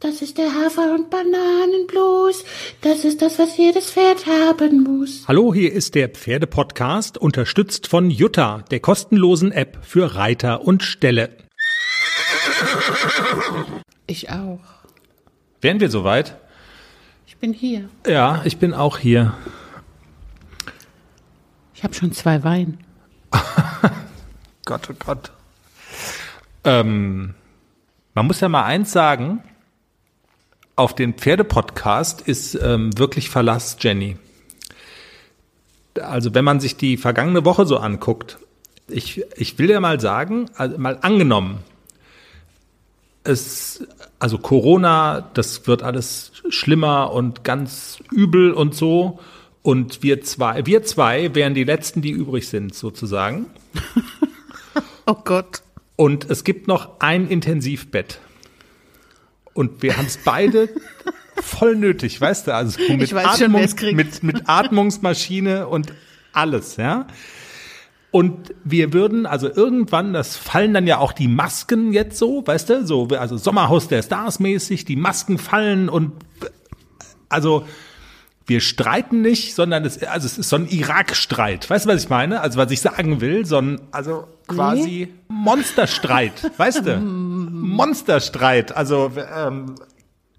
Das ist der Hafer- und Bananenblues. Das ist das, was jedes Pferd haben muss. Hallo, hier ist der Pferdepodcast, unterstützt von Jutta, der kostenlosen App für Reiter und Ställe. Ich auch. Wären wir soweit? Ich bin hier. Ja, ich bin auch hier. Ich habe schon zwei Wein. Gott, oh Gott. Ähm, man muss ja mal eins sagen, auf den Pferdepodcast ist ähm, wirklich Verlass, Jenny. Also wenn man sich die vergangene Woche so anguckt, ich, ich will ja mal sagen, also mal angenommen, es, also Corona, das wird alles schlimmer und ganz übel und so. Und wir zwei, wir zwei wären die letzten, die übrig sind, sozusagen. Oh Gott. Und es gibt noch ein Intensivbett. Und wir haben es beide voll nötig, weißt du? Also mit, weiß schon, wer's kriegt. mit, mit Atmungsmaschine und alles, ja. Und wir würden, also irgendwann, das fallen dann ja auch die Masken jetzt so, weißt du, so, also Sommerhaus der Stars mäßig, die Masken fallen und also wir streiten nicht, sondern es, also es ist so ein Irak-Streit. Weißt du, was ich meine? Also was ich sagen will, so ein, also quasi Monsterstreit, weißt du? Monsterstreit. Also ähm,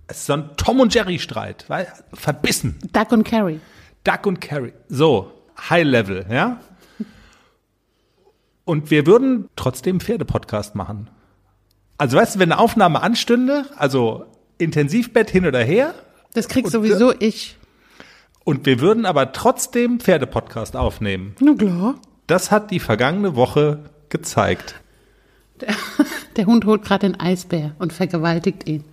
es ist so ein Tom und Jerry-Streit, weil verbissen. Duck und Carrie. Duck und Carrie. So, High Level, ja? Und wir würden trotzdem Pferdepodcast machen. Also weißt du, wenn eine Aufnahme anstünde, also Intensivbett hin oder her, Das krieg Und, sowieso ich. und wir würden aber trotzdem Pferdepodcast aufnehmen. Na klar. Das hat die vergangene Woche gezeigt. Der Hund holt gerade den Eisbär und vergewaltigt ihn.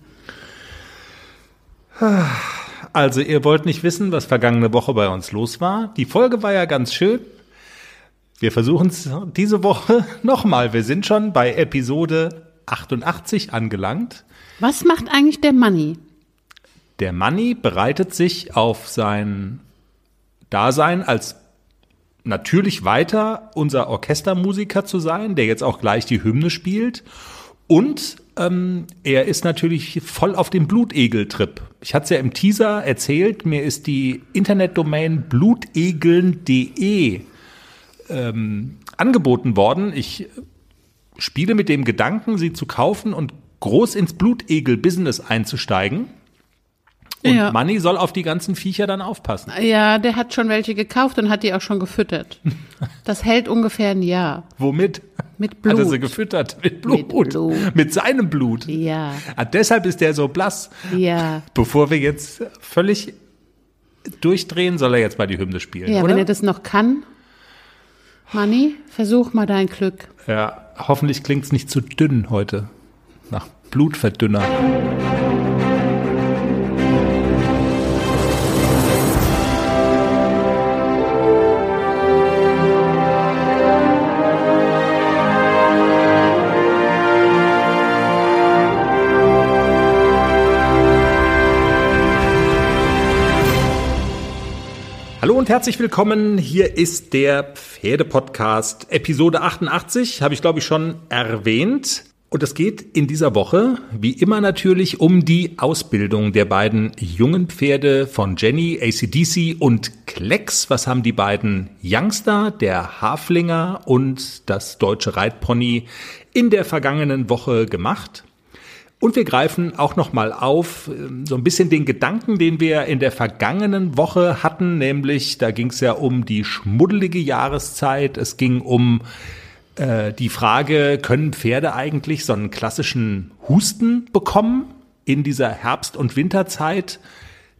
Also ihr wollt nicht wissen, was vergangene Woche bei uns los war. Die Folge war ja ganz schön. Wir versuchen es diese Woche nochmal. Wir sind schon bei Episode 88 angelangt. Was macht eigentlich der Money? Der Manni bereitet sich auf sein Dasein als natürlich weiter unser Orchestermusiker zu sein, der jetzt auch gleich die Hymne spielt. Und ähm, er ist natürlich voll auf dem Blutegel-Trip. Ich hatte es ja im Teaser erzählt, mir ist die Internetdomain blutegeln.de ähm, angeboten worden. Ich spiele mit dem Gedanken, sie zu kaufen und groß ins Blutegel-Business einzusteigen. Und Ja. Manni soll auf die ganzen Viecher dann aufpassen. Ja, der hat schon welche gekauft und hat die auch schon gefüttert. Das hält ungefähr ein Jahr. Womit? Mit Hat er Blut. sie gefüttert? Mit Blut. Mit Blut. Mit seinem Blut. Ja, Ah, deshalb ist der so blass. ja. Bevor wir jetzt völlig durchdrehen, soll er jetzt mal die Hymne spielen, Ja, oder? wenn er das noch kann. Manni, versuch mal dein Glück. ja, hoffentlich klingt's nicht zu dünn heute. Nach Blutverdünner. Hallo und herzlich willkommen. Hier ist der Pferdepodcast, Episode 88, habe ich glaube ich schon erwähnt. Und es geht in dieser Woche, wie immer natürlich, um die Ausbildung der beiden jungen Pferde von Jenny, ACDC und Klecks. Was haben die beiden Youngster, der Haflinger und das deutsche Reitpony in der vergangenen Woche gemacht? Und wir greifen auch nochmal auf ähm, so ein bisschen den Gedanken, den wir in der vergangenen Woche hatten, nämlich da ging es ja um die schmuddelige Jahreszeit, es ging um äh, die Frage, können Pferde eigentlich so einen klassischen Husten bekommen in dieser Herbst- und Winterzeit?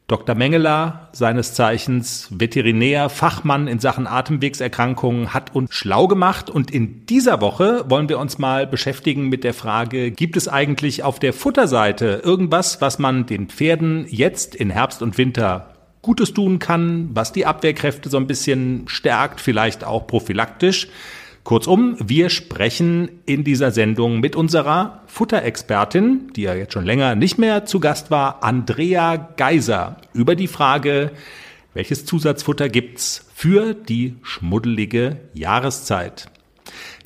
Dr. Mengeler, seines Zeichens Veterinär, Fachmann in Sachen Atemwegserkrankungen, hat uns schlau gemacht. Und in dieser Woche wollen wir uns mal beschäftigen mit der Frage, gibt es eigentlich auf der Futterseite irgendwas, was man den Pferden jetzt in Herbst und Winter Gutes tun kann, was die Abwehrkräfte so ein bisschen stärkt, vielleicht auch prophylaktisch? Kurzum, wir sprechen in dieser Sendung mit unserer Futterexpertin, die ja jetzt schon länger nicht mehr zu Gast war, Andrea Geiser, über die Frage, welches Zusatzfutter gibt's für die schmuddelige Jahreszeit.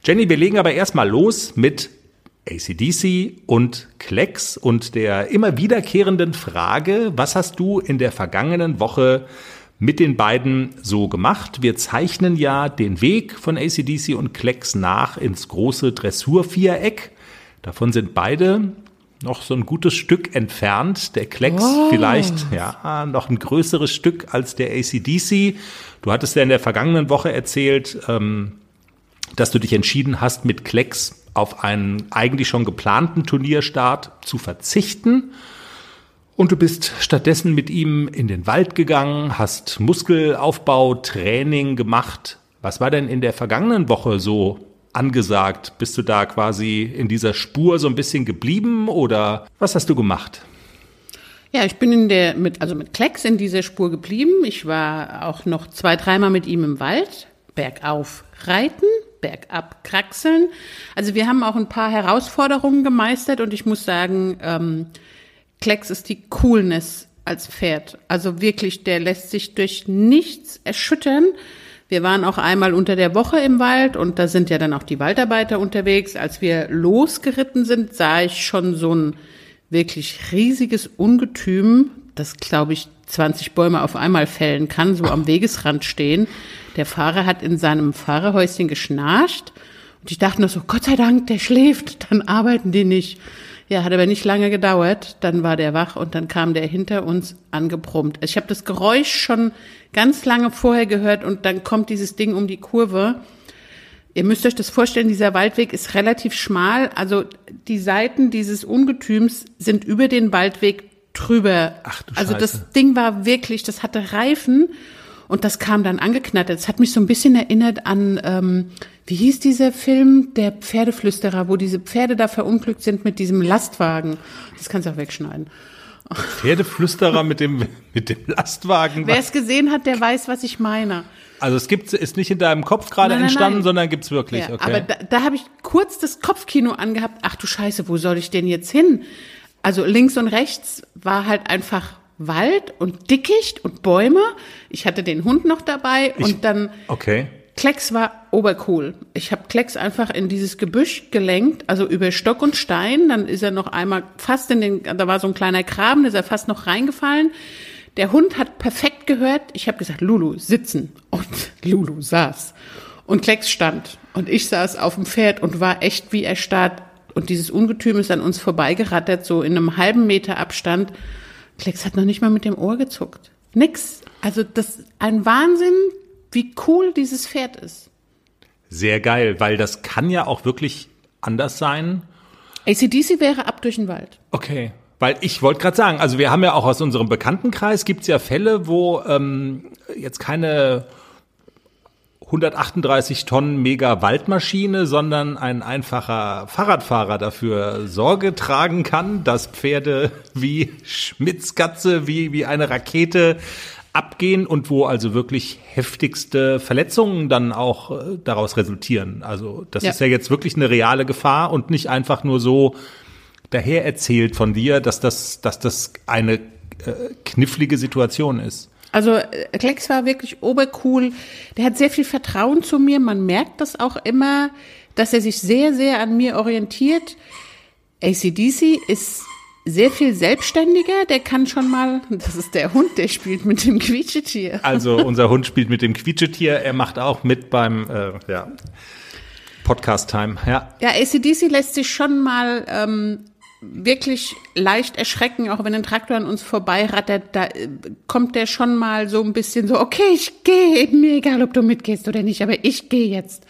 Jenny, wir legen aber erstmal los mit ACDC und Klecks und der immer wiederkehrenden Frage, was hast du in der vergangenen Woche mit den beiden so gemacht? Wir zeichnen ja den Weg von ACDC und Klecks nach ins große Dressurviereck. Davon sind beide noch so ein gutes Stück entfernt. Der Klecks oh. vielleicht ja noch ein größeres Stück als der ACDC. Du hattest ja in der vergangenen Woche erzählt, ähm, dass du dich entschieden hast, mit Klecks auf einen eigentlich schon geplanten Turnierstart zu verzichten. Und du bist stattdessen mit ihm in den Wald gegangen, hast Muskelaufbau, Training gemacht. Was war denn in der vergangenen Woche so angesagt? Bist du da quasi in dieser Spur so ein bisschen geblieben oder was hast du gemacht? Ja, ich bin in der mit also mit Klecks in dieser Spur geblieben. Ich war auch noch zwei, dreimal mit ihm im Wald, bergauf reiten, bergab kraxeln. Also wir haben auch ein paar Herausforderungen gemeistert und ich muss sagen, ähm, Klecks ist die Coolness als Pferd. Also wirklich, der lässt sich durch nichts erschüttern. Wir waren auch einmal unter der Woche im Wald und da sind ja dann auch die Waldarbeiter unterwegs. Als wir losgeritten sind, sah ich schon so ein wirklich riesiges Ungetüm, das glaube ich 20 Bäume auf einmal fällen kann, so am Wegesrand stehen. Der Fahrer hat in seinem Fahrerhäuschen geschnarcht und ich dachte nur so, Gott sei Dank, der schläft, dann arbeiten die nicht. Ja, hat aber nicht lange gedauert, dann war der wach und dann kam der hinter uns angebrummt. Ich habe das Geräusch schon ganz lange vorher gehört und dann kommt dieses Ding um die Kurve. Ihr müsst euch das vorstellen, dieser Waldweg ist relativ schmal, also die Seiten dieses Ungetüms sind über den Waldweg drüber. Ach du also das Ding war wirklich, das hatte Reifen und das kam dann angeknattert. Das hat mich so ein bisschen erinnert an, ähm, wie hieß dieser Film, der Pferdeflüsterer, wo diese Pferde da verunglückt sind mit diesem Lastwagen. Das kannst du auch wegschneiden. Pferdeflüsterer mit dem, mit dem Lastwagen. Wer es gesehen hat, der weiß, was ich meine. Also es gibt, ist nicht in deinem Kopf gerade entstanden, nein. sondern gibt's wirklich. Ja, okay. Aber da, da habe ich kurz das Kopfkino angehabt. Ach du Scheiße, wo soll ich denn jetzt hin? Also links und rechts war halt einfach Wald und Dickicht und Bäume. Ich hatte den Hund noch dabei ich, und dann okay. Klecks war obercool. Ich habe Klecks einfach in dieses Gebüsch gelenkt, also über Stock und Stein. Dann ist er noch einmal fast in den, da war so ein kleiner Graben, ist er fast noch reingefallen. Der Hund hat perfekt gehört. Ich habe gesagt, Lulu, sitzen. Und Lulu saß. Und Klecks stand. Und ich saß auf dem Pferd und war echt wie erstarrt. Und dieses Ungetüm ist an uns vorbeigerattert, so in einem halben Meter Abstand. Klecks hat noch nicht mal mit dem Ohr gezuckt. Nix. Also das ist ein Wahnsinn, wie cool dieses Pferd ist. Sehr geil, weil das kann ja auch wirklich anders sein. ACDC wäre ab durch den Wald. Okay. Weil ich wollte gerade sagen, also wir haben ja auch aus unserem Bekanntenkreis gibt's ja Fälle, wo ähm, jetzt keine 138 Tonnen mega Waldmaschine, sondern ein einfacher Fahrradfahrer dafür Sorge tragen kann, dass Pferde wie Schmitzkatze, wie, wie eine Rakete abgehen und wo also wirklich heftigste Verletzungen dann auch äh, daraus resultieren. Also das ja. ist ja jetzt wirklich eine reale Gefahr und nicht einfach nur so daher erzählt von dir, dass das, dass das eine äh, knifflige Situation ist. Also äh, Klecks war wirklich obercool. Der hat sehr viel Vertrauen zu mir. Man merkt das auch immer, dass er sich sehr, sehr an mir orientiert. ACDC ist sehr viel selbstständiger. Der kann schon mal, das ist der Hund, der spielt mit dem Quietschetier. Also unser Hund spielt mit dem Quietschetier. Er macht auch mit beim äh, ja, Podcast Time. Ja. Ja, ACDC lässt sich schon mal ähm, wirklich leicht erschrecken, auch wenn ein Traktor an uns vorbeirattert, da äh, kommt der schon mal so ein bisschen so, okay, ich gehe, mir egal, ob du mitgehst oder nicht, aber ich gehe jetzt.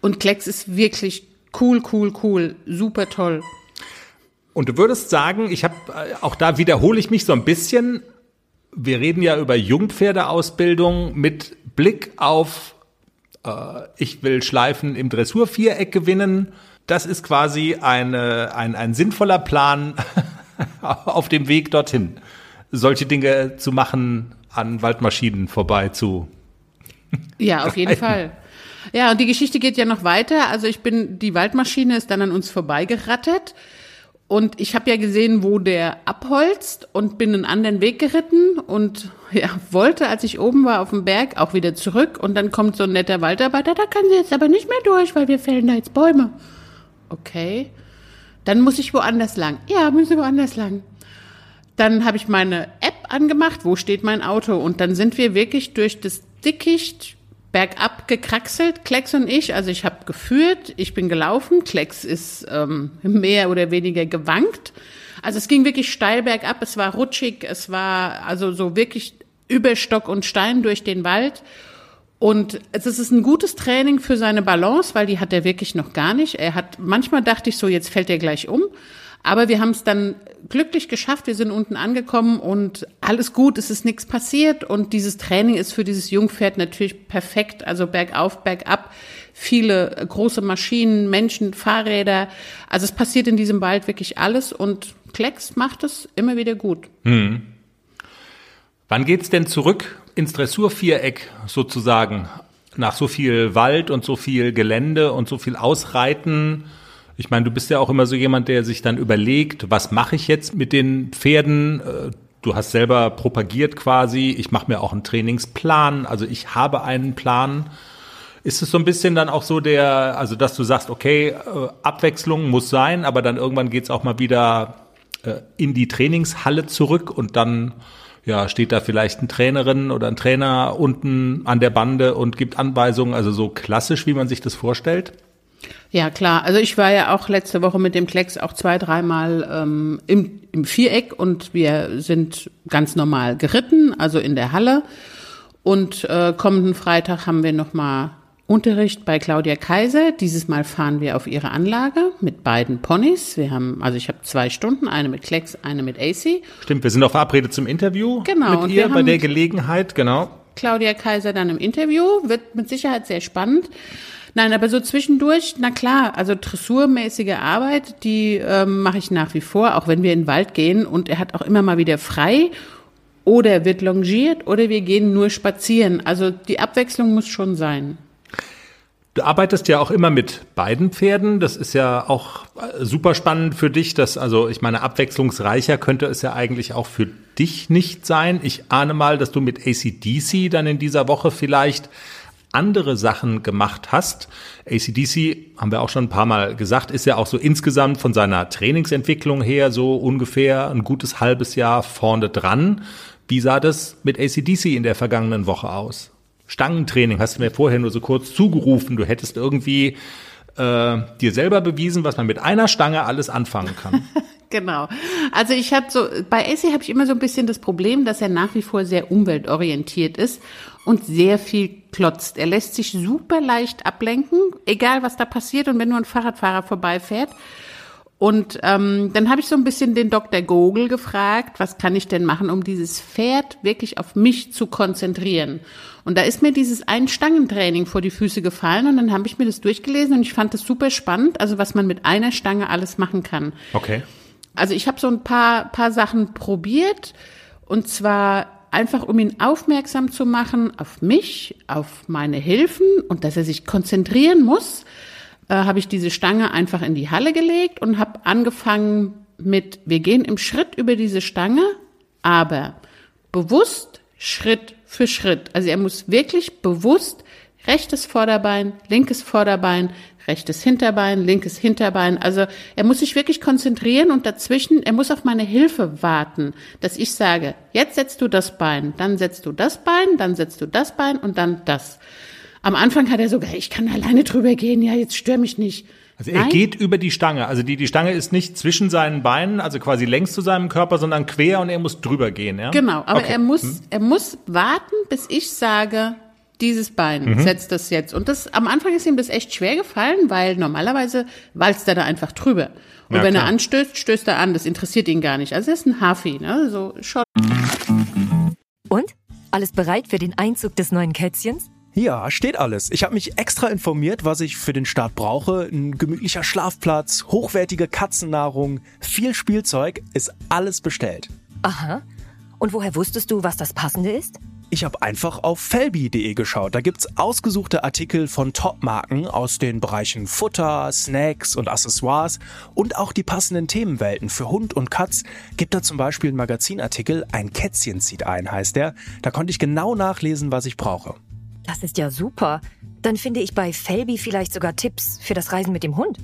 Und Klecks ist wirklich cool, cool, cool, super toll. Und du würdest sagen, ich habe, äh, auch da wiederhole ich mich so ein bisschen, wir reden ja über Jungpferdeausbildung mit Blick auf, äh, ich will Schleifen im Dressurviereck gewinnen, das ist quasi eine, ein, ein sinnvoller Plan auf dem Weg dorthin, solche Dinge zu machen, an Waldmaschinen vorbei zu. Ja, auf jeden Fall. Ja, und die Geschichte geht ja noch weiter. Also ich bin, die Waldmaschine ist dann an uns vorbeigerattet. Und ich habe ja gesehen, wo der abholzt und bin einen anderen Weg geritten und ja, wollte, als ich oben war auf dem Berg, auch wieder zurück. Und dann kommt so ein netter Waldarbeiter, da kann sie jetzt aber nicht mehr durch, weil wir fällen da jetzt Bäume okay. Dann muss ich woanders lang. Ja, müssen woanders lang. Dann habe ich meine App angemacht, wo steht mein Auto? Und dann sind wir wirklich durch das Dickicht bergab gekraxelt, Klecks und ich. Also ich habe geführt, ich bin gelaufen, Klecks ist ähm, mehr oder weniger gewankt. Also es ging wirklich steil bergab, es war rutschig, es war also so wirklich über Stock und Stein durch den Wald. Und es ist ein gutes Training für seine Balance, weil die hat er wirklich noch gar nicht. Er hat, manchmal dachte ich so, jetzt fällt er gleich um. Aber wir haben es dann glücklich geschafft. Wir sind unten angekommen und alles gut. Es ist nichts passiert. Und dieses Training ist für dieses Jungpferd natürlich perfekt. Also bergauf, bergab. Viele große Maschinen, Menschen, Fahrräder. Also es passiert in diesem Wald wirklich alles. Und Klecks macht es immer wieder gut. Hm. Wann geht's denn zurück ins Dressurviereck sozusagen? Nach so viel Wald und so viel Gelände und so viel Ausreiten? Ich meine, du bist ja auch immer so jemand, der sich dann überlegt, was mache ich jetzt mit den Pferden? Äh, du hast selber propagiert quasi, ich mache mir auch einen Trainingsplan, also ich habe einen Plan. Ist es so ein bisschen dann auch so der, also dass du sagst, okay, äh, Abwechslung muss sein, aber dann irgendwann geht's auch mal wieder äh, in die Trainingshalle zurück und dann ja, steht da vielleicht eine Trainerin oder ein Trainer unten an der Bande und gibt Anweisungen, also so klassisch, wie man sich das vorstellt? Ja, klar. Also ich war ja auch letzte Woche mit dem Klecks auch zwei, dreimal ähm, im, im Viereck und wir sind ganz normal geritten, also in der Halle. Und äh, kommenden Freitag haben wir nochmal Unterricht bei Claudia Kaiser. Dieses Mal fahren wir auf ihre Anlage mit beiden Ponys. Wir haben, also ich habe zwei Stunden, eine mit Klecks, eine mit AC. Stimmt, wir sind auch verabredet zum Interview genau, mit ihr bei der Gelegenheit, genau. Claudia Kaiser dann im Interview, wird mit Sicherheit sehr spannend. Nein, aber so zwischendurch, na klar, also dressurmäßige Arbeit, die ähm, mache ich nach wie vor, auch wenn wir in den Wald gehen und er hat auch immer mal wieder frei oder wird longiert oder wir gehen nur spazieren. Also die Abwechslung muss schon sein. Du arbeitest ja auch immer mit beiden Pferden. Das ist ja auch äh, super spannend für dich. Dass, also, ich meine, abwechslungsreicher könnte es ja eigentlich auch für dich nicht sein. Ich ahne mal, dass du mit ACDC dann in dieser Woche vielleicht andere Sachen gemacht hast. ACDC, haben wir auch schon ein paar Mal gesagt, ist ja auch so insgesamt von seiner Trainingsentwicklung her so ungefähr ein gutes halbes Jahr vorne dran. Wie sah das mit ACDC in der vergangenen Woche aus? Stangentraining hast du mir vorher nur so kurz zugerufen. Du hättest irgendwie äh, dir selber bewiesen, was man mit einer Stange alles anfangen kann. genau. Also ich habe so bei AC habe ich immer so ein bisschen das Problem, dass er nach wie vor sehr umweltorientiert ist und sehr viel klotzt. Er lässt sich super leicht ablenken, egal was da passiert und wenn nur ein Fahrradfahrer vorbeifährt. Und ähm, dann habe ich so ein bisschen den Dr. Gogel gefragt, was kann ich denn machen, um dieses Pferd wirklich auf mich zu konzentrieren. Und da ist mir dieses Einstangentraining vor die Füße gefallen und dann habe ich mir das durchgelesen und ich fand das super spannend, also was man mit einer Stange alles machen kann. Okay. Also ich habe so ein paar, paar Sachen probiert und zwar einfach um ihn aufmerksam zu machen auf mich, auf meine Hilfen und dass er sich konzentrieren muss äh, habe ich diese Stange einfach in die Halle gelegt und habe angefangen mit, wir gehen im Schritt über diese Stange, aber bewusst Schritt für Schritt. Also er muss wirklich bewusst rechtes Vorderbein, linkes Vorderbein, rechtes Hinterbein, linkes Hinterbein. Also er muss sich wirklich konzentrieren und dazwischen, er muss auf meine Hilfe warten, dass ich sage, jetzt setzt du das Bein, dann setzt du das Bein, dann setzt du das Bein und dann das. Am Anfang hat er sogar, ich kann alleine drüber gehen, ja, jetzt stör mich nicht. Also er Nein. geht über die Stange. Also die, die Stange ist nicht zwischen seinen Beinen, also quasi längs zu seinem Körper, sondern quer und er muss drüber gehen, ja? Genau, aber okay. er muss, hm. er muss warten, bis ich sage, dieses Bein, mhm. setzt das jetzt. Und das, am Anfang ist ihm das echt schwer gefallen, weil normalerweise walzt er da einfach drüber. Und ja, wenn klar. er anstößt, stößt er an. Das interessiert ihn gar nicht. Also er ist ein Hafi, ne? So, schon. Und? Alles bereit für den Einzug des neuen Kätzchens? Ja, steht alles. Ich habe mich extra informiert, was ich für den Start brauche. Ein gemütlicher Schlafplatz, hochwertige Katzennahrung, viel Spielzeug, ist alles bestellt. Aha. Und woher wusstest du, was das Passende ist? Ich habe einfach auf felbi.de geschaut. Da gibt's ausgesuchte Artikel von Top-Marken aus den Bereichen Futter, Snacks und Accessoires und auch die passenden Themenwelten für Hund und Katz. Gibt da zum Beispiel einen Magazinartikel, ein Kätzchen zieht ein, heißt der. Da konnte ich genau nachlesen, was ich brauche. Das ist ja super. Dann finde ich bei Felby vielleicht sogar Tipps für das Reisen mit dem Hund.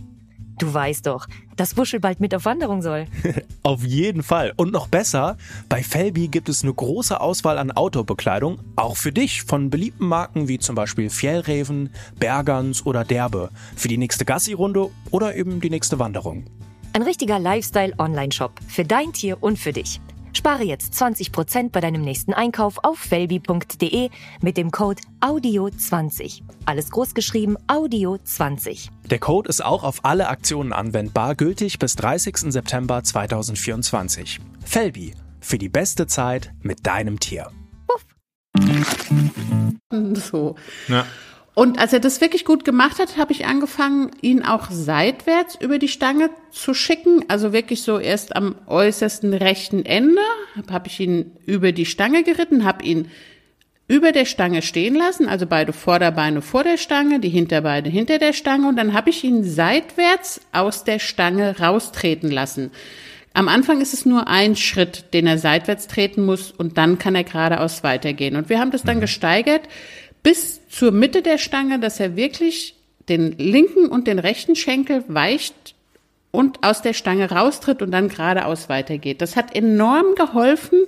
Du weißt doch, dass Wuschel bald mit auf Wanderung soll. Auf jeden Fall. Und noch besser, bei Felby gibt es eine große Auswahl an Outdoor-Bekleidung, auch für dich, von beliebten Marken wie zum Beispiel Fjellreven, Bergans oder Derbe, für die nächste Gassi-Runde oder eben die nächste Wanderung. Ein richtiger Lifestyle-Online-Shop für dein Tier und für dich. Spare jetzt 20% bei deinem nächsten Einkauf auf felbi.de mit dem Code AUDIO20. Alles großgeschrieben AUDIO20. Der Code ist auch auf alle Aktionen anwendbar, gültig bis 30. September 2024. Felbi, für die beste Zeit mit deinem Tier. So. Ja. Und als er das wirklich gut gemacht hat, habe ich angefangen, ihn auch seitwärts über die Stange zu schicken. Also wirklich so erst am äußersten rechten Ende habe ich ihn über die Stange geritten, habe ihn über der Stange stehen lassen, also beide Vorderbeine vor der Stange, die Hinterbeine hinter der Stange und dann habe ich ihn seitwärts aus der Stange raustreten lassen. Am Anfang ist es nur ein Schritt, den er seitwärts treten muss und dann kann er geradeaus weitergehen. Und wir haben das dann gesteigert bis zur Mitte der Stange, dass er wirklich den linken und den rechten Schenkel weicht und aus der Stange raustritt und dann geradeaus weitergeht. Das hat enorm geholfen,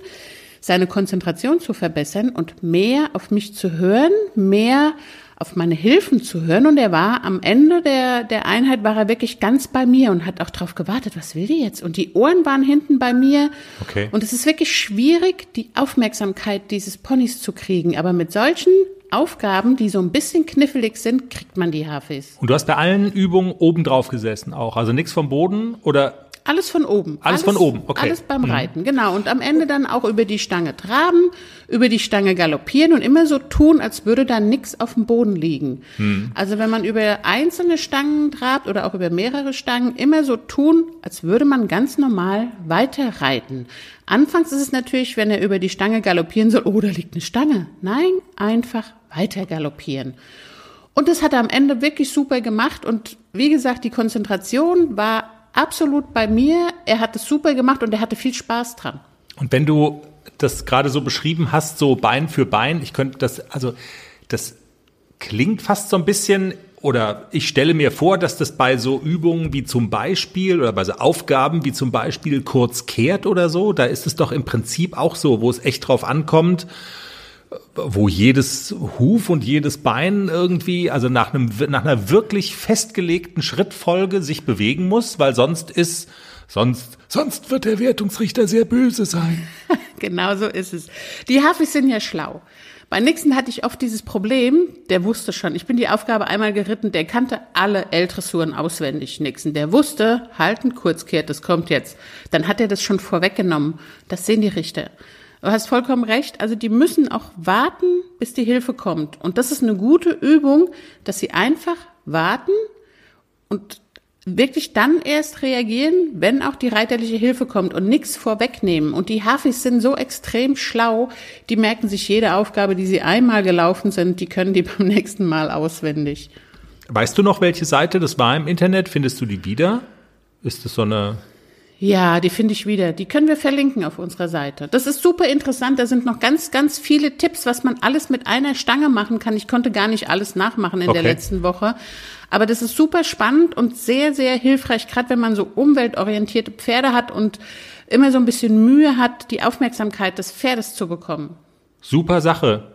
seine Konzentration zu verbessern und mehr auf mich zu hören, mehr auf meine Hilfen zu hören. Und er war am Ende der, der Einheit war er wirklich ganz bei mir und hat auch darauf gewartet, was will die jetzt? Und die Ohren waren hinten bei mir. Okay. Und es ist wirklich schwierig, die Aufmerksamkeit dieses Ponys zu kriegen. Aber mit solchen Aufgaben, die so ein bisschen knifflig sind, kriegt man die Hafis. Und du hast bei allen Übungen oben drauf gesessen auch. Also nichts vom Boden oder Alles von oben. Alles von oben, okay. Alles beim Mhm. Reiten, genau. Und am Ende dann auch über die Stange traben, über die Stange galoppieren und immer so tun, als würde da nichts auf dem Boden liegen. Mhm. Also wenn man über einzelne Stangen trabt oder auch über mehrere Stangen, immer so tun, als würde man ganz normal weiter reiten. Anfangs ist es natürlich, wenn er über die Stange galoppieren soll, oh, da liegt eine Stange. Nein, einfach weiter galoppieren. Und das hat er am Ende wirklich super gemacht. Und wie gesagt, die Konzentration war absolut bei mir. Er hat es super gemacht und er hatte viel Spaß dran. Und wenn du das gerade so beschrieben hast, so Bein für Bein, ich könnte das, also das klingt fast so ein bisschen, oder ich stelle mir vor, dass das bei so Übungen wie zum Beispiel oder bei so Aufgaben wie zum Beispiel kurz kehrt oder so, da ist es doch im Prinzip auch so, wo es echt drauf ankommt, wo jedes Huf und jedes Bein irgendwie, also nach einem, nach einer wirklich festgelegten Schrittfolge sich bewegen muss, weil sonst ist, sonst, sonst wird der Wertungsrichter sehr böse sein. Genau so ist es. Die Hafis sind ja schlau. Bei Nixon hatte ich oft dieses Problem, der wusste schon, ich bin die Aufgabe einmal geritten, der kannte alle L-Dressuren auswendig, Nixon. Der wusste, halten, kurzkehrt, das kommt jetzt. Dann hat er das schon vorweggenommen. Das sehen die Richter. Du hast vollkommen recht. Also die müssen auch warten, bis die Hilfe kommt. Und das ist eine gute Übung, dass sie einfach warten und wirklich dann erst reagieren, wenn auch die reiterliche Hilfe kommt und nichts vorwegnehmen. Und die Hafis sind so extrem schlau, die merken sich jede Aufgabe, die sie einmal gelaufen sind, die können die beim nächsten Mal auswendig. Weißt du noch, welche Seite das war im Internet? Findest du die wieder? Ist das so eine, Ja, die finde ich wieder. Die können wir verlinken auf unserer Seite. Das ist super interessant. Da sind noch ganz, ganz viele Tipps, was man alles mit einer Stange machen kann. Ich konnte gar nicht alles nachmachen in der Okay. letzten Woche. Aber das ist super spannend und sehr, sehr hilfreich, gerade wenn man so umweltorientierte Pferde hat und immer so ein bisschen Mühe hat, die Aufmerksamkeit des Pferdes zu bekommen. Super Sache.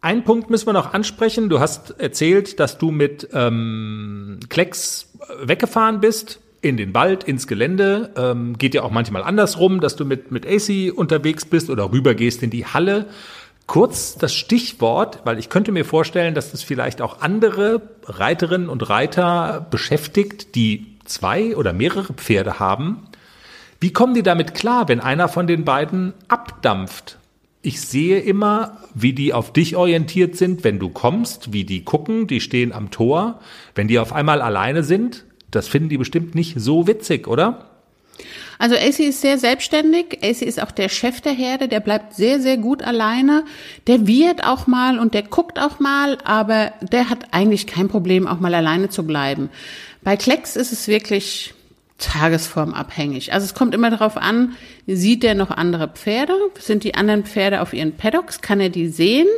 Einen Punkt müssen wir noch ansprechen. Du hast erzählt, dass du mit ähm, Klecks weggefahren bist in den Wald, ins Gelände. Ähm, geht ja auch manchmal andersrum, dass du mit, mit AC unterwegs bist oder rübergehst in die Halle. Kurz das Stichwort, weil ich könnte mir vorstellen, dass das vielleicht auch andere Reiterinnen und Reiter beschäftigt, die zwei oder mehrere Pferde haben. Wie kommen die damit klar, wenn einer von den beiden abdampft? Ich sehe immer, wie die auf dich orientiert sind, wenn du kommst, wie die gucken, die stehen am Tor. Wenn die auf einmal alleine sind, das finden die bestimmt nicht so witzig, oder? Also AC ist sehr selbstständig. AC ist auch der Chef der Herde. Der bleibt sehr, sehr gut alleine. Der wird auch mal und der guckt auch mal, aber der hat eigentlich kein Problem, auch mal alleine zu bleiben. Bei Klecks ist es wirklich tagesformabhängig. Also es kommt immer darauf an, sieht er noch andere Pferde? Sind die anderen Pferde auf ihren Paddocks? Kann er die sehen?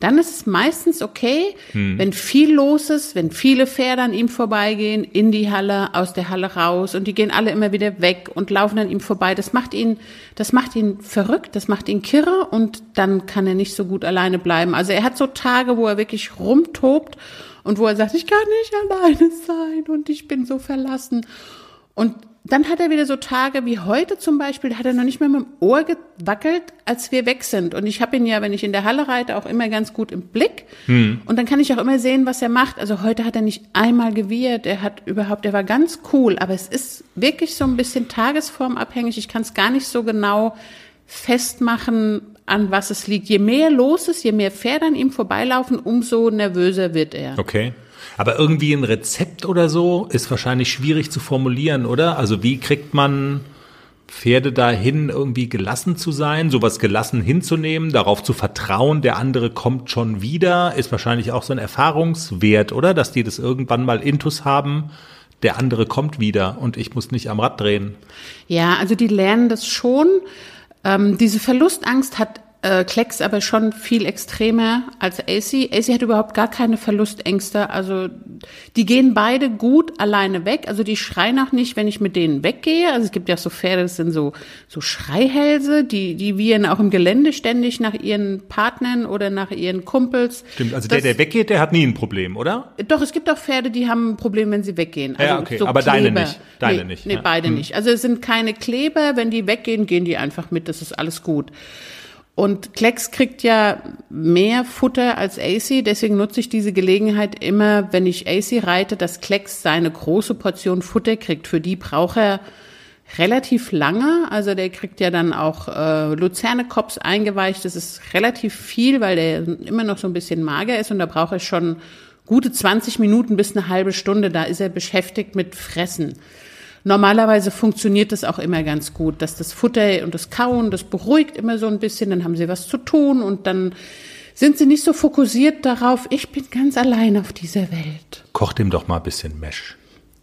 Dann ist es meistens okay, wenn viel los ist, wenn viele Pferde an ihm vorbeigehen, in die Halle, aus der Halle raus und die gehen alle immer wieder weg und laufen an ihm vorbei. Das macht ihn, das macht ihn verrückt, das macht ihn kirre und dann kann er nicht so gut alleine bleiben. Also er hat so Tage, wo er wirklich rumtobt und wo er sagt, ich kann nicht alleine sein und ich bin so verlassen. Und dann hat er wieder so Tage wie heute zum Beispiel, hat er noch nicht mehr mit dem Ohr gewackelt, als wir weg sind. Und ich habe ihn ja, wenn ich in der Halle reite, auch immer ganz gut im Blick. Und dann kann ich auch immer sehen, was er macht. Also heute hat er nicht einmal gewirrt, er hat überhaupt, er war ganz cool. Aber es ist wirklich so ein bisschen tagesformabhängig. Ich kann es gar nicht so genau festmachen, an was es liegt. Je mehr los ist, je mehr Pferde an ihm vorbeilaufen, umso nervöser wird er. Okay. Aber irgendwie ein Rezept oder so ist wahrscheinlich schwierig zu formulieren, oder? Also wie kriegt man Pferde dahin, irgendwie gelassen zu sein, sowas gelassen hinzunehmen, darauf zu vertrauen, der andere kommt schon wieder, ist wahrscheinlich auch so ein Erfahrungswert, oder? Dass die das irgendwann mal intus haben, der andere kommt wieder und ich muss nicht am Rad drehen. Ja, also die lernen das schon. Ähm, diese Verlustangst hat äh, Klecks aber schon viel extremer als AC. AC hat überhaupt gar keine Verlustängste. Also die gehen beide gut alleine weg. Also die schreien auch nicht, wenn ich mit denen weggehe. Also es gibt ja so Pferde, das sind so, so Schreihälse, die, die wiehern auch im Gelände ständig nach ihren Partnern oder nach ihren Kumpels. Stimmt, also Das- der, der weggeht, der hat nie ein Problem, oder? Doch, es gibt auch Pferde, die haben ein Problem, wenn sie weggehen. Also Ja, okay, aber deine nicht. Deine nee, nicht, Nee, ja. beide Hm. nicht. Also es sind keine Kleber. Wenn die weggehen, gehen die einfach mit. Das ist alles gut. Und Klecks kriegt ja mehr Futter als AC, deswegen nutze ich diese Gelegenheit immer, wenn ich AC reite, dass Klecks seine große Portion Futter kriegt. Für die braucht er relativ lange. Also der kriegt ja dann auch äh, Luzernekops eingeweicht. Das ist relativ viel, weil der immer noch so ein bisschen mager ist und da braucht er schon gute 20 Minuten bis eine halbe Stunde. Da ist er beschäftigt mit Fressen. Normalerweise funktioniert das auch immer ganz gut, dass das Futter und das Kauen, das beruhigt immer so ein bisschen, dann haben sie was zu tun und dann sind sie nicht so fokussiert darauf, ich bin ganz allein auf dieser Welt. Koch dem doch mal ein bisschen Mesh.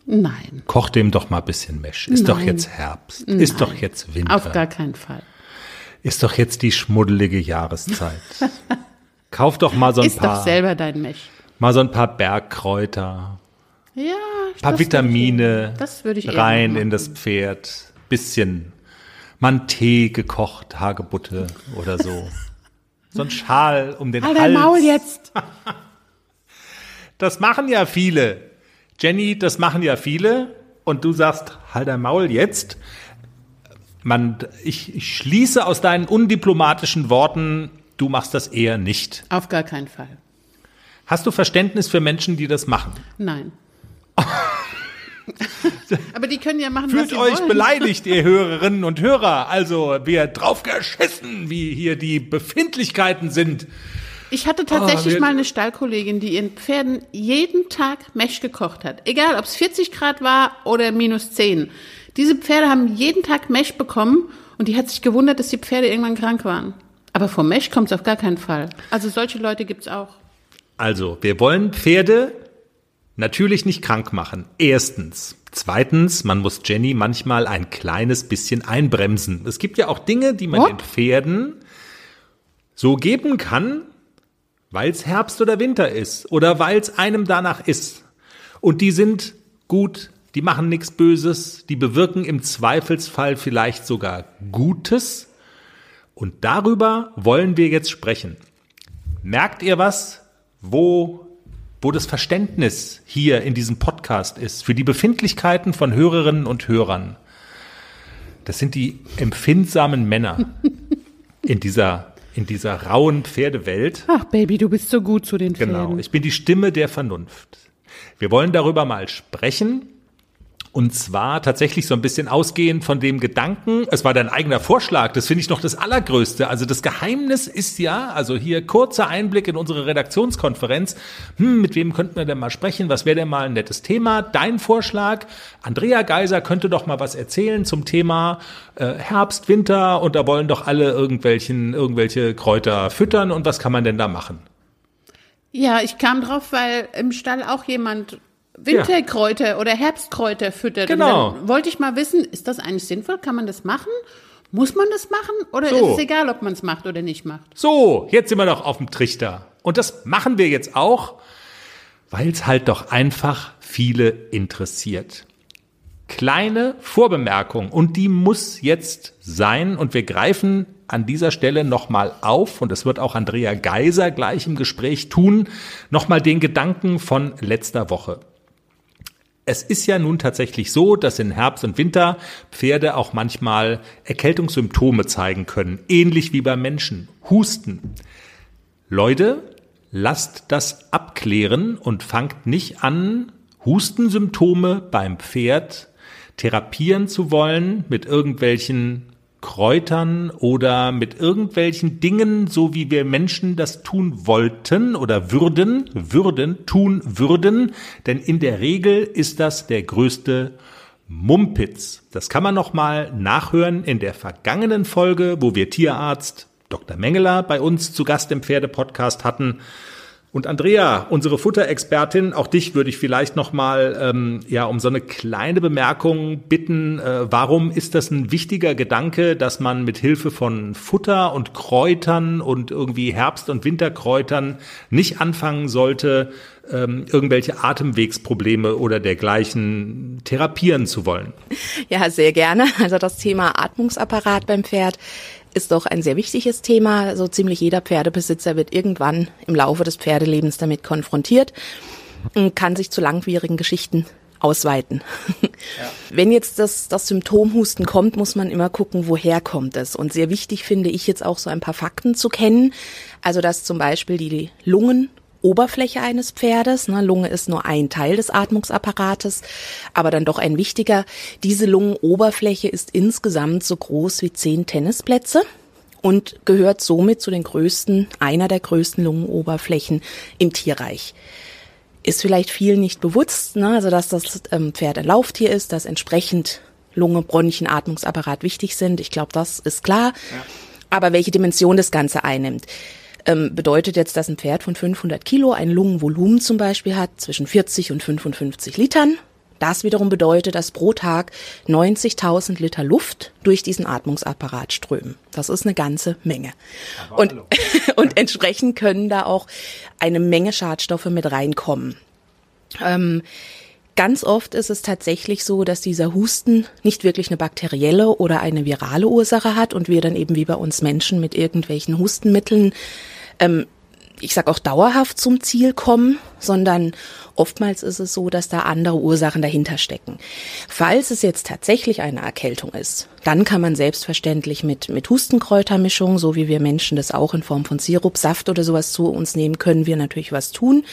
Nein, Koch dem doch mal ein bisschen Mesh. Ist doch Nein. jetzt Herbst. Ist doch jetzt Winter. auf gar keinen Fall. Ist doch jetzt die schmuddelige Jahreszeit. Kauf doch mal so ein Ist doch paar, selber dein Mech. mal so ein paar Bergkräuter, Ja, ein paar Vitamine rein in das Pferd. Bisschen einen Tee gekocht, Hagebutte oder so. So ein Schal um den Halt Hals. dein Maul jetzt. Das machen ja viele. Jenny, das machen ja viele. Und du sagst, halt dein Maul jetzt. Man, ich, ich schließe aus deinen undiplomatischen Worten, du machst das eher nicht. Auf gar keinen Fall. Hast du Verständnis für Menschen, die das machen? Nein. Aber die können ja machen, was Fühlt sie euch wollen. beleidigt, ihr Hörerinnen und Hörer. Also, wir drauf geschissen, wie hier die Befindlichkeiten sind. Ich hatte tatsächlich wir- mal eine Stallkollegin, die ihren Pferden jeden Tag Mesh gekocht hat. Egal, ob es 40 Grad war oder minus 10. Diese Pferde haben jeden Tag Mesh bekommen und die hat sich gewundert, dass die Pferde irgendwann krank waren. Aber vom Mesh kommt es auf gar keinen Fall. Also solche Leute gibt's auch. Also, wir wollen Pferde natürlich nicht krank machen. Erstens. Zweitens, man muss Jenny manchmal ein kleines bisschen einbremsen. Es gibt ja auch Dinge, die man What? den Pferden so geben kann, weil es Herbst oder Winter ist oder weil es einem danach ist. Und die sind gut, die machen nichts Böses, die bewirken im Zweifelsfall vielleicht sogar Gutes. Und darüber wollen wir jetzt sprechen. Merkt ihr was, wo, wo das Verständnis hier in diesem Podcast ist für die Befindlichkeiten von Hörerinnen und Hörern? Das sind die empfindsamen Männer in dieser, in dieser rauen Pferdewelt. Ach, Baby, du bist so gut zu den Pferden. Genau, ich bin die Stimme der Vernunft. Wir wollen darüber mal sprechen. Und zwar tatsächlich so ein bisschen ausgehend von dem Gedanken, es war dein eigener Vorschlag, das finde ich noch das Allergrößte. Also das Geheimnis ist ja, also hier kurzer Einblick in unsere Redaktionskonferenz. Hm, mit wem könnten wir denn mal sprechen? Was wäre denn mal ein nettes Thema? Dein Vorschlag, Andrea Geiser könnte doch mal was erzählen zum Thema äh, Herbst, Winter und da wollen doch alle irgendwelchen, irgendwelche Kräuter füttern und was kann man denn da machen? Ja, ich kam drauf, weil im Stall auch jemand Winterkräuter oder Herbstkräuter füttert. Genau. Wollte ich mal wissen, ist das eigentlich sinnvoll? Kann man das machen? Muss man das machen? Oder So. ist es egal, ob man es macht oder nicht macht? So, jetzt sind wir doch auf dem Trichter. Und das machen wir jetzt auch, weil es halt doch einfach viele interessiert. Kleine Vorbemerkung und die muss jetzt sein und wir greifen an dieser Stelle nochmal auf und das wird auch Andrea Geiser gleich im Gespräch tun, nochmal den Gedanken von letzter Woche. Es ist ja nun tatsächlich so, dass in Herbst und Winter Pferde auch manchmal Erkältungssymptome zeigen können, ähnlich wie bei Menschen. Husten. Leute, lasst das abklären und fangt nicht an, Hustensymptome beim Pferd therapieren zu wollen mit irgendwelchen Kräutern oder mit irgendwelchen Dingen, so wie wir Menschen das tun wollten oder würden, würden, tun würden, denn in der Regel ist das der größte Mumpitz. Das kann man noch mal nachhören in der vergangenen Folge, wo wir Tierarzt Dr. Mengeler bei uns zu Gast im Pferdepodcast hatten. Und Andrea, unsere Futterexpertin, auch dich würde ich vielleicht noch mal ähm, ja um so eine kleine Bemerkung bitten. Äh, warum ist das ein wichtiger Gedanke, dass man mit Hilfe von Futter und Kräutern und irgendwie Herbst- und Winterkräutern nicht anfangen sollte, ähm, irgendwelche Atemwegsprobleme oder dergleichen therapieren zu wollen? Ja, sehr gerne. Also das Thema Atmungsapparat beim Pferd ist doch ein sehr wichtiges Thema. So ziemlich jeder Pferdebesitzer wird irgendwann im Laufe des Pferdelebens damit konfrontiert und kann sich zu langwierigen Geschichten ausweiten. Ja. Wenn jetzt das, das Symptom Husten kommt, muss man immer gucken, woher kommt es. Und sehr wichtig finde ich jetzt auch so ein paar Fakten zu kennen. Also, dass zum Beispiel die Lungen Oberfläche eines Pferdes. Ne, Lunge ist nur ein Teil des Atmungsapparates, aber dann doch ein wichtiger. Diese Lungenoberfläche ist insgesamt so groß wie zehn Tennisplätze und gehört somit zu den größten, einer der größten Lungenoberflächen im Tierreich. Ist vielleicht viel nicht bewusst, ne? also dass das ähm, Pferd ein Lauftier ist, dass entsprechend Lunge, Bronchien, Atmungsapparat wichtig sind. Ich glaube, das ist klar. Ja. Aber welche Dimension das Ganze einnimmt ähm, bedeutet jetzt, dass ein Pferd von 500 Kilo ein Lungenvolumen zum Beispiel hat zwischen 40 und 55 Litern. Das wiederum bedeutet, dass pro Tag 90.000 Liter Luft durch diesen Atmungsapparat strömen. Das ist eine ganze Menge. Und, und entsprechend können da auch eine Menge Schadstoffe mit reinkommen. Ähm, Ganz oft ist es tatsächlich so, dass dieser Husten nicht wirklich eine bakterielle oder eine virale Ursache hat und wir dann eben wie bei uns Menschen mit irgendwelchen Hustenmitteln ähm, ich sag auch dauerhaft zum Ziel kommen, sondern oftmals ist es so, dass da andere Ursachen dahinter stecken. Falls es jetzt tatsächlich eine Erkältung ist, dann kann man selbstverständlich mit, mit Hustenkräutermischung, so wie wir Menschen das auch in Form von Sirup, Saft oder sowas zu uns nehmen, können wir natürlich was tun.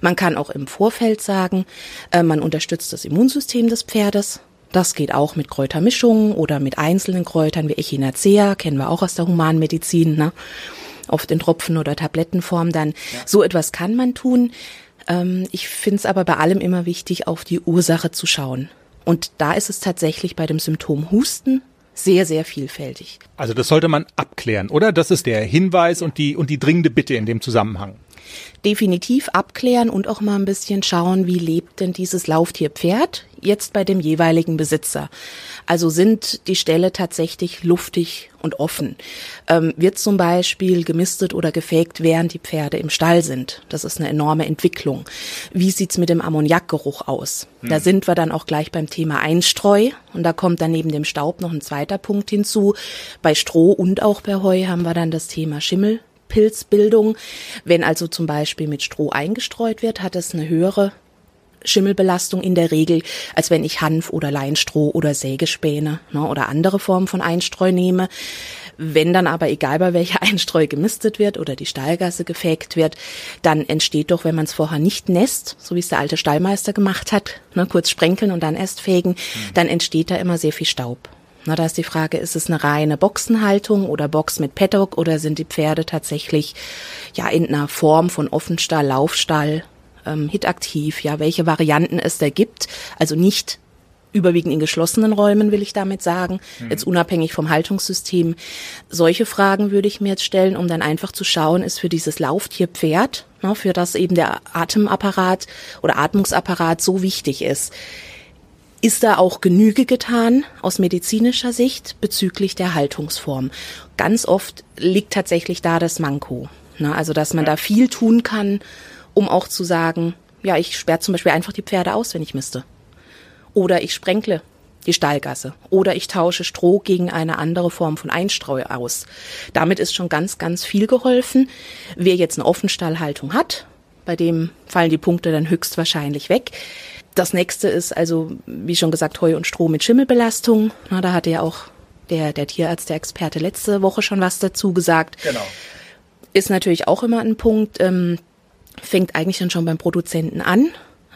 Man kann auch im Vorfeld sagen, äh, man unterstützt das Immunsystem des Pferdes. Das geht auch mit Kräutermischungen oder mit einzelnen Kräutern wie Echinacea, kennen wir auch aus der Humanmedizin. Ne? Oft in Tropfen- oder Tablettenform dann. Ja. So etwas kann man tun. Ähm, ich finde es aber bei allem immer wichtig, auf die Ursache zu schauen. Und da ist es tatsächlich bei dem Symptom Husten sehr, sehr vielfältig. Also das sollte man abklären, oder? Das ist der Hinweis und die, und die dringende Bitte in dem Zusammenhang definitiv abklären und auch mal ein bisschen schauen, wie lebt denn dieses Lauftierpferd jetzt bei dem jeweiligen Besitzer. Also sind die Ställe tatsächlich luftig und offen? Ähm, wird zum Beispiel gemistet oder gefegt, während die Pferde im Stall sind? Das ist eine enorme Entwicklung. Wie sieht's mit dem Ammoniakgeruch aus? Hm. Da sind wir dann auch gleich beim Thema Einstreu und da kommt dann neben dem Staub noch ein zweiter Punkt hinzu. Bei Stroh und auch bei Heu haben wir dann das Thema Schimmel. Pilzbildung. Wenn also zum Beispiel mit Stroh eingestreut wird, hat es eine höhere Schimmelbelastung in der Regel, als wenn ich Hanf oder Leinstroh oder Sägespäne ne, oder andere Formen von Einstreu nehme. Wenn dann aber, egal bei welcher Einstreu gemistet wird oder die Stallgasse gefegt wird, dann entsteht doch, wenn man es vorher nicht nässt, so wie es der alte Stallmeister gemacht hat, ne, kurz sprenkeln und dann erst fegen, mhm. dann entsteht da immer sehr viel Staub. Na, da ist die Frage, ist es eine reine Boxenhaltung oder Box mit Paddock oder sind die Pferde tatsächlich ja in einer Form von Offenstall, Laufstall, ähm, hitaktiv, ja, welche Varianten es da gibt. Also nicht überwiegend in geschlossenen Räumen, will ich damit sagen, mhm. jetzt unabhängig vom Haltungssystem. Solche Fragen würde ich mir jetzt stellen, um dann einfach zu schauen, ist für dieses Lauftier Pferd, ne, für das eben der Atemapparat oder Atmungsapparat so wichtig ist, ist da auch Genüge getan aus medizinischer Sicht bezüglich der Haltungsform? Ganz oft liegt tatsächlich da das Manko. Na, also dass man da viel tun kann, um auch zu sagen, ja, ich sperre zum Beispiel einfach die Pferde aus, wenn ich müsste. Oder ich sprenkle die Stallgasse. Oder ich tausche Stroh gegen eine andere Form von Einstreu aus. Damit ist schon ganz, ganz viel geholfen. Wer jetzt eine Offenstallhaltung hat, bei dem fallen die Punkte dann höchstwahrscheinlich weg. Das nächste ist also, wie schon gesagt, Heu und Stroh mit Schimmelbelastung. Na, da hatte ja auch der, der Tierarzt, der Experte letzte Woche schon was dazu gesagt. Genau. Ist natürlich auch immer ein Punkt, ähm, fängt eigentlich dann schon beim Produzenten an.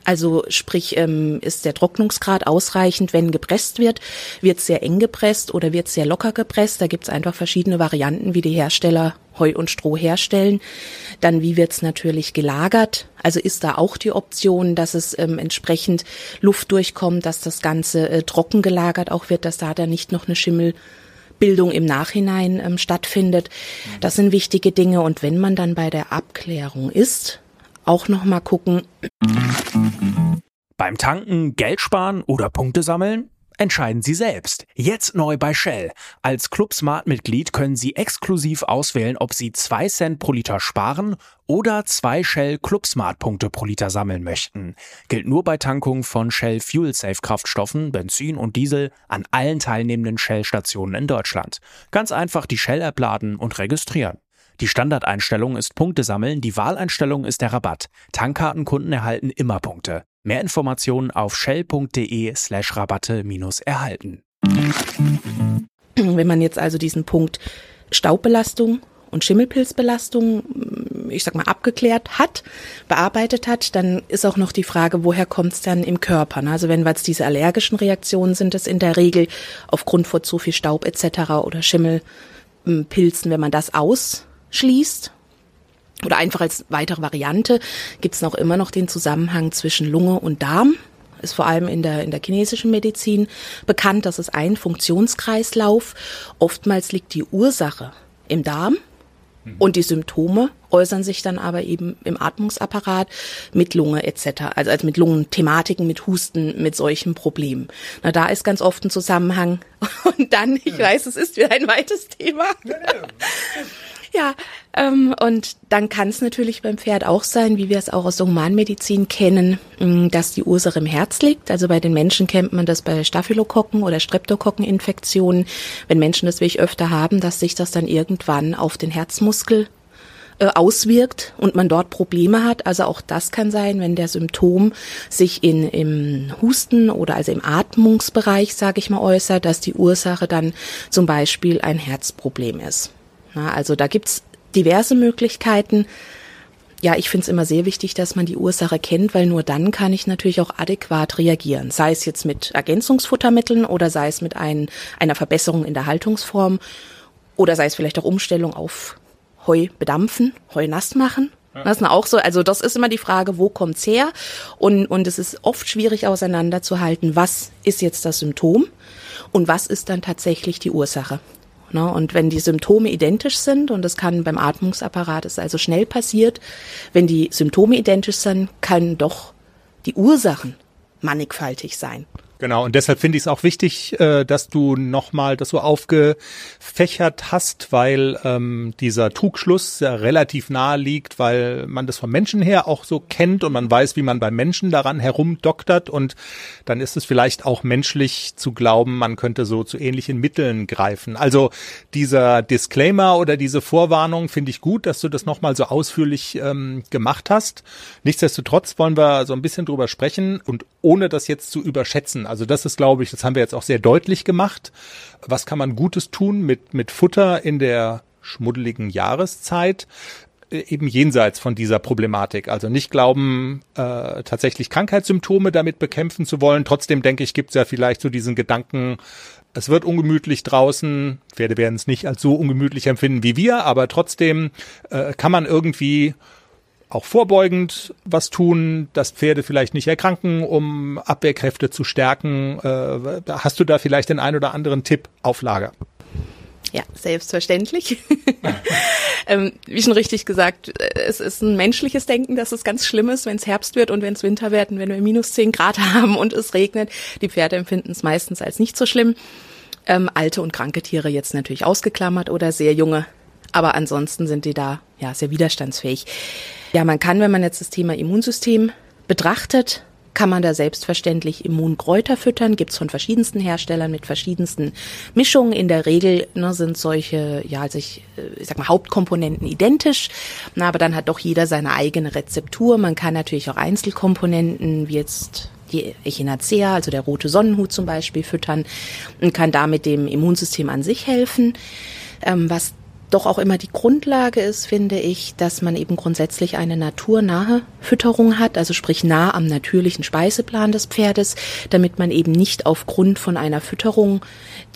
Also sprich, ähm, ist der Trocknungsgrad ausreichend, wenn gepresst wird? Wird sehr eng gepresst oder wird sehr locker gepresst? Da gibt's einfach verschiedene Varianten, wie die Hersteller Heu und Stroh herstellen. Dann, wie wird's natürlich gelagert? Also ist da auch die Option, dass es ähm, entsprechend Luft durchkommt, dass das Ganze äh, trocken gelagert auch wird, dass da dann nicht noch eine Schimmelbildung im Nachhinein ähm, stattfindet. Das sind wichtige Dinge. Und wenn man dann bei der Abklärung ist, auch noch mal gucken. Beim Tanken Geld sparen oder Punkte sammeln? Entscheiden Sie selbst. Jetzt neu bei Shell. Als Club Smart Mitglied können Sie exklusiv auswählen, ob Sie 2 Cent pro Liter sparen oder 2 Shell Club Smart Punkte pro Liter sammeln möchten. Gilt nur bei Tankungen von Shell Fuel Safe Kraftstoffen, Benzin und Diesel an allen teilnehmenden Shell Stationen in Deutschland. Ganz einfach die Shell App laden und registrieren. Die Standardeinstellung ist Punkte sammeln, die Wahleinstellung ist der Rabatt. Tankkartenkunden erhalten immer Punkte. Mehr Informationen auf shell.de slash Rabatte minus erhalten. Wenn man jetzt also diesen Punkt Staubbelastung und Schimmelpilzbelastung, ich sag mal, abgeklärt hat, bearbeitet hat, dann ist auch noch die Frage, woher kommt es dann im Körper? ne? Also wenn jetzt diese allergischen Reaktionen sind, es in der Regel aufgrund von zu viel Staub etc. oder Schimmelpilzen, wenn man das ausschließt, oder einfach als weitere Variante gibt es noch immer noch den Zusammenhang zwischen Lunge und Darm. Ist vor allem in der, in der chinesischen Medizin bekannt, das ist ein Funktionskreislauf. Oftmals liegt die Ursache im Darm und die Symptome äußern sich dann aber eben im Atmungsapparat mit Lunge etc., also, also mit Lungenthematiken, mit Husten, mit solchen Problemen. Na, da ist ganz oft ein Zusammenhang. Und dann, ich weiß, es ist wieder ein weites Thema. Ja, ähm, und dann kann es natürlich beim Pferd auch sein, wie wir es auch aus der Humanmedizin kennen, mh, dass die Ursache im Herz liegt. Also bei den Menschen kennt man das bei Staphylokokken oder Streptokokkeninfektionen. Wenn Menschen das wirklich öfter haben, dass sich das dann irgendwann auf den Herzmuskel äh, auswirkt und man dort Probleme hat. Also auch das kann sein, wenn der Symptom sich in, im Husten oder also im Atmungsbereich, sage ich mal, äußert, dass die Ursache dann zum Beispiel ein Herzproblem ist. Na, also da gibt's diverse Möglichkeiten. Ja, ich finde es immer sehr wichtig, dass man die Ursache kennt, weil nur dann kann ich natürlich auch adäquat reagieren. Sei es jetzt mit Ergänzungsfuttermitteln oder sei es mit ein, einer Verbesserung in der Haltungsform oder sei es vielleicht auch Umstellung auf Heu bedampfen, Heu nass machen. Das ist auch so, also das ist immer die Frage, wo kommt's her? Und, und es ist oft schwierig auseinanderzuhalten, was ist jetzt das Symptom und was ist dann tatsächlich die Ursache. Ne? Und wenn die Symptome identisch sind, und das kann beim Atmungsapparat ist also schnell passiert, wenn die Symptome identisch sind, können doch die Ursachen mannigfaltig sein. Genau, und deshalb finde ich es auch wichtig, äh, dass du nochmal das so aufgefächert hast, weil ähm, dieser Trugschluss ja relativ nahe liegt, weil man das vom Menschen her auch so kennt und man weiß, wie man beim Menschen daran herumdoktert und dann ist es vielleicht auch menschlich zu glauben, man könnte so zu ähnlichen Mitteln greifen. Also dieser Disclaimer oder diese Vorwarnung finde ich gut, dass du das nochmal so ausführlich ähm, gemacht hast. Nichtsdestotrotz wollen wir so ein bisschen drüber sprechen und ohne das jetzt zu überschätzen. Also das ist, glaube ich, das haben wir jetzt auch sehr deutlich gemacht. Was kann man Gutes tun mit, mit Futter in der schmuddeligen Jahreszeit? Äh, eben jenseits von dieser Problematik. Also nicht glauben, äh, tatsächlich Krankheitssymptome damit bekämpfen zu wollen. Trotzdem denke ich, gibt es ja vielleicht so diesen Gedanken, es wird ungemütlich draußen. Pferde werden es nicht als so ungemütlich empfinden wie wir, aber trotzdem äh, kann man irgendwie auch vorbeugend was tun, dass Pferde vielleicht nicht erkranken, um Abwehrkräfte zu stärken. Äh, hast du da vielleicht den ein oder anderen Tipp auf Lager? Ja, selbstverständlich. ähm, wie schon richtig gesagt, es ist ein menschliches Denken, dass es ganz schlimm ist, wenn es Herbst wird und wenn es Winter wird und wenn wir minus zehn Grad haben und es regnet. Die Pferde empfinden es meistens als nicht so schlimm. Ähm, alte und kranke Tiere jetzt natürlich ausgeklammert oder sehr junge aber ansonsten sind die da ja sehr widerstandsfähig. Ja, man kann, wenn man jetzt das Thema Immunsystem betrachtet, kann man da selbstverständlich Immunkräuter füttern, gibt's von verschiedensten Herstellern mit verschiedensten Mischungen. In der Regel ne, sind solche, ja, also ich, äh, ich sag mal, Hauptkomponenten identisch, na, aber dann hat doch jeder seine eigene Rezeptur. Man kann natürlich auch Einzelkomponenten, wie jetzt die Echinacea, also der rote Sonnenhut zum Beispiel, füttern und kann damit dem Immunsystem an sich helfen. Ähm, was doch auch immer die Grundlage ist, finde ich, dass man eben grundsätzlich eine naturnahe Fütterung hat, also sprich nah am natürlichen Speiseplan des Pferdes, damit man eben nicht aufgrund von einer Fütterung,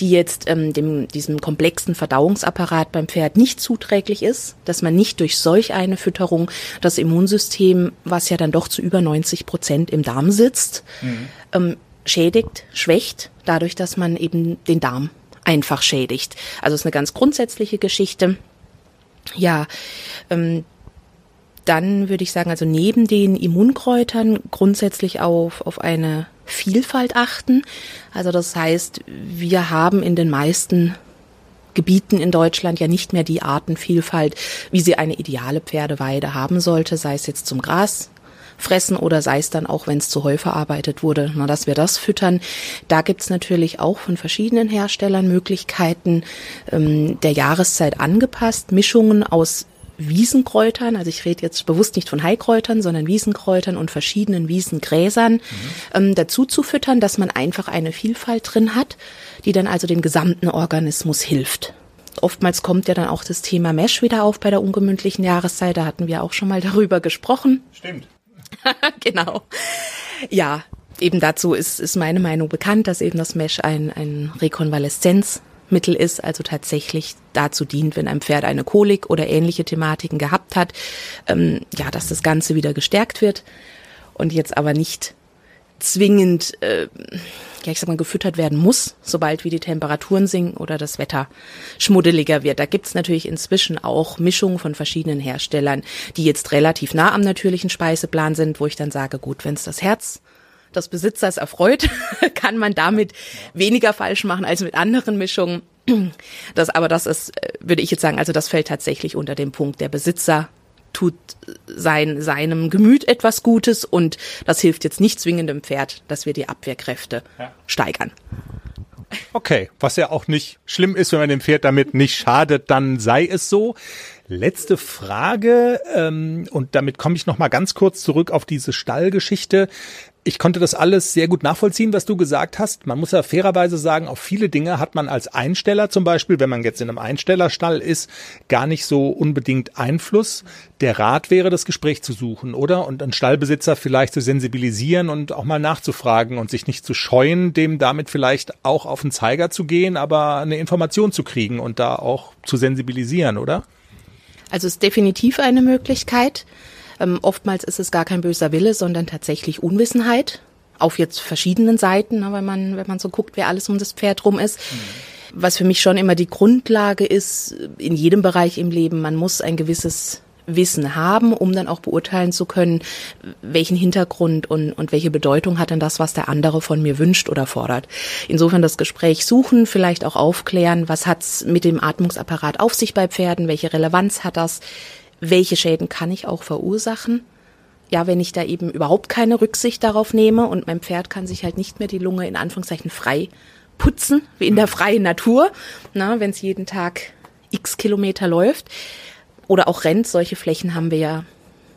die jetzt ähm, dem, diesem komplexen Verdauungsapparat beim Pferd nicht zuträglich ist, dass man nicht durch solch eine Fütterung das Immunsystem, was ja dann doch zu über 90 Prozent im Darm sitzt, mhm. ähm, schädigt, schwächt, dadurch, dass man eben den Darm einfach schädigt. Also es ist eine ganz grundsätzliche Geschichte. Ja, ähm, dann würde ich sagen, also neben den Immunkräutern grundsätzlich auf, auf eine Vielfalt achten. Also das heißt, wir haben in den meisten Gebieten in Deutschland ja nicht mehr die Artenvielfalt, wie sie eine ideale Pferdeweide haben sollte, sei es jetzt zum Gras, fressen oder sei es dann auch, wenn es zu Heu verarbeitet wurde, na, dass wir das füttern. Da gibt's natürlich auch von verschiedenen Herstellern Möglichkeiten ähm, der Jahreszeit angepasst, Mischungen aus Wiesenkräutern, also ich rede jetzt bewusst nicht von Heikräutern, sondern Wiesenkräutern und verschiedenen Wiesengräsern mhm. ähm, dazu zu füttern, dass man einfach eine Vielfalt drin hat, die dann also dem gesamten Organismus hilft. Oftmals kommt ja dann auch das Thema Mesh wieder auf bei der ungemündlichen Jahreszeit. Da hatten wir auch schon mal darüber gesprochen. Stimmt. genau. Ja, eben dazu ist, ist meine Meinung bekannt, dass eben das Mesh ein, ein Rekonvaleszenzmittel ist, also tatsächlich dazu dient, wenn ein Pferd eine Kolik oder ähnliche Thematiken gehabt hat, ähm, ja, dass das Ganze wieder gestärkt wird und jetzt aber nicht zwingend, äh, ja, ich sag mal, gefüttert werden muss, sobald wie die Temperaturen sinken oder das Wetter schmuddeliger wird. Da gibt's natürlich inzwischen auch Mischungen von verschiedenen Herstellern, die jetzt relativ nah am natürlichen Speiseplan sind, wo ich dann sage, gut, wenn's das Herz des Besitzers erfreut, kann man damit weniger falsch machen als mit anderen Mischungen. Das, aber das ist, äh, würde ich jetzt sagen, also das fällt tatsächlich unter den Punkt der Besitzer tut sein, seinem Gemüt etwas Gutes und das hilft jetzt nicht zwingend dem Pferd, dass wir die Abwehrkräfte ja. steigern. Okay, was ja auch nicht schlimm ist, wenn man dem Pferd damit nicht schadet, dann sei es so. Letzte Frage ähm, und damit komme ich noch mal ganz kurz zurück auf diese Stallgeschichte ich konnte das alles sehr gut nachvollziehen, was du gesagt hast. Man muss ja fairerweise sagen, auf viele Dinge hat man als Einsteller zum Beispiel, wenn man jetzt in einem Einstellerstall ist, gar nicht so unbedingt Einfluss. Der Rat wäre, das Gespräch zu suchen, oder? Und einen Stallbesitzer vielleicht zu sensibilisieren und auch mal nachzufragen und sich nicht zu scheuen, dem damit vielleicht auch auf den Zeiger zu gehen, aber eine Information zu kriegen und da auch zu sensibilisieren, oder? Also ist definitiv eine Möglichkeit. Ähm, oftmals ist es gar kein böser Wille, sondern tatsächlich Unwissenheit auf jetzt verschiedenen Seiten, ne, wenn man wenn man so guckt, wer alles um das Pferd rum ist. Mhm. Was für mich schon immer die Grundlage ist in jedem Bereich im Leben, man muss ein gewisses Wissen haben, um dann auch beurteilen zu können, welchen Hintergrund und, und welche Bedeutung hat denn das, was der andere von mir wünscht oder fordert. Insofern das Gespräch suchen, vielleicht auch aufklären, was hat's mit dem Atmungsapparat auf sich bei Pferden, welche Relevanz hat das, welche Schäden kann ich auch verursachen? Ja, wenn ich da eben überhaupt keine Rücksicht darauf nehme und mein Pferd kann sich halt nicht mehr die Lunge in Anführungszeichen frei putzen, wie in der freien Natur, na, wenn es jeden Tag x Kilometer läuft oder auch rennt, solche Flächen haben wir ja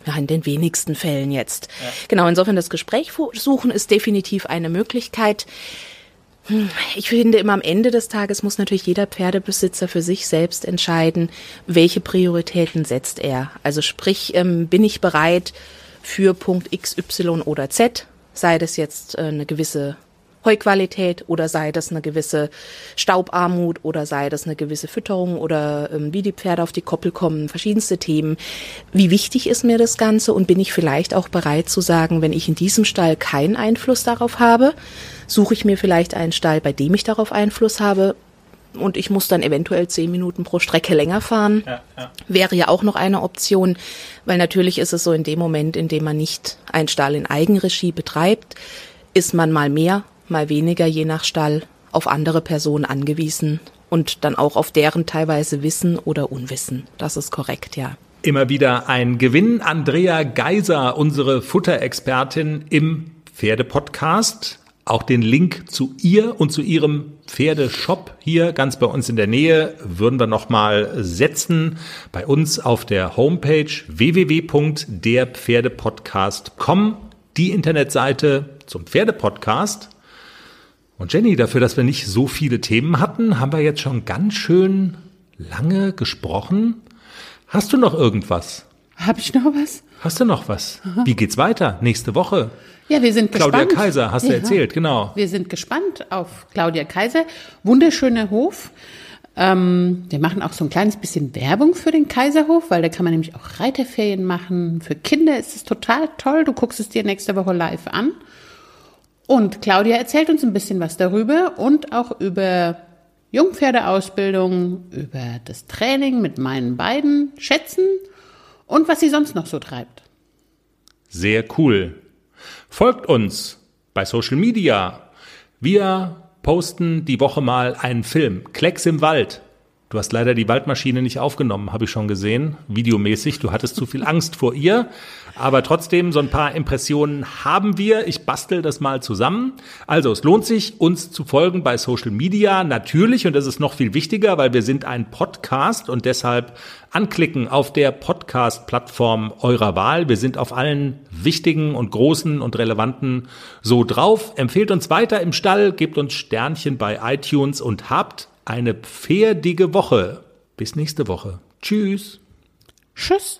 ja, in den wenigsten Fällen jetzt. Ja. Genau, insofern das Gespräch suchen ist definitiv eine Möglichkeit. Ich finde immer am Ende des Tages muss natürlich jeder Pferdebesitzer für sich selbst entscheiden, welche Prioritäten setzt er. Also sprich, ähm, bin ich bereit für Punkt X, Y oder Z, sei das jetzt äh, eine gewisse Heuqualität oder sei das eine gewisse Staubarmut oder sei das eine gewisse Fütterung oder ähm, wie die Pferde auf die Koppel kommen, verschiedenste Themen. Wie wichtig ist mir das Ganze und bin ich vielleicht auch bereit zu sagen, wenn ich in diesem Stall keinen Einfluss darauf habe, suche ich mir vielleicht einen Stall, bei dem ich darauf Einfluss habe, und ich muss dann eventuell zehn Minuten pro Strecke länger fahren. Ja, ja. Wäre ja auch noch eine Option, weil natürlich ist es so in dem Moment, in dem man nicht einen Stall in Eigenregie betreibt, ist man mal mehr mal weniger je nach Stall auf andere Personen angewiesen und dann auch auf deren teilweise Wissen oder Unwissen. Das ist korrekt, ja. Immer wieder ein Gewinn. Andrea Geiser, unsere Futterexpertin im Pferdepodcast. Auch den Link zu ihr und zu ihrem Pferdeshop hier ganz bei uns in der Nähe würden wir nochmal setzen. Bei uns auf der Homepage www.derpferdepodcast.com, die Internetseite zum Pferdepodcast. Und Jenny, dafür, dass wir nicht so viele Themen hatten, haben wir jetzt schon ganz schön lange gesprochen. Hast du noch irgendwas? Habe ich noch was? Hast du noch was? Aha. Wie geht's weiter? Nächste Woche? Ja, wir sind Claudia gespannt. Claudia Kaiser, hast du erzählt, genau. Wir sind gespannt auf Claudia Kaiser. Wunderschöner Hof. Ähm, wir machen auch so ein kleines bisschen Werbung für den Kaiserhof, weil da kann man nämlich auch Reiterferien machen. Für Kinder ist es total toll. Du guckst es dir nächste Woche live an. Und Claudia erzählt uns ein bisschen was darüber und auch über Jungpferdeausbildung, über das Training mit meinen beiden Schätzen und was sie sonst noch so treibt. Sehr cool. Folgt uns bei Social Media. Wir posten die Woche mal einen Film. Klecks im Wald. Du hast leider die Waldmaschine nicht aufgenommen, habe ich schon gesehen, videomäßig. Du hattest zu viel Angst vor ihr. Aber trotzdem, so ein paar Impressionen haben wir. Ich bastel das mal zusammen. Also, es lohnt sich, uns zu folgen bei Social Media. Natürlich, und das ist noch viel wichtiger, weil wir sind ein Podcast und deshalb anklicken auf der Podcast-Plattform eurer Wahl. Wir sind auf allen wichtigen und großen und relevanten so drauf. Empfehlt uns weiter im Stall, gebt uns Sternchen bei iTunes und habt eine pferdige Woche. Bis nächste Woche. Tschüss. Tschüss.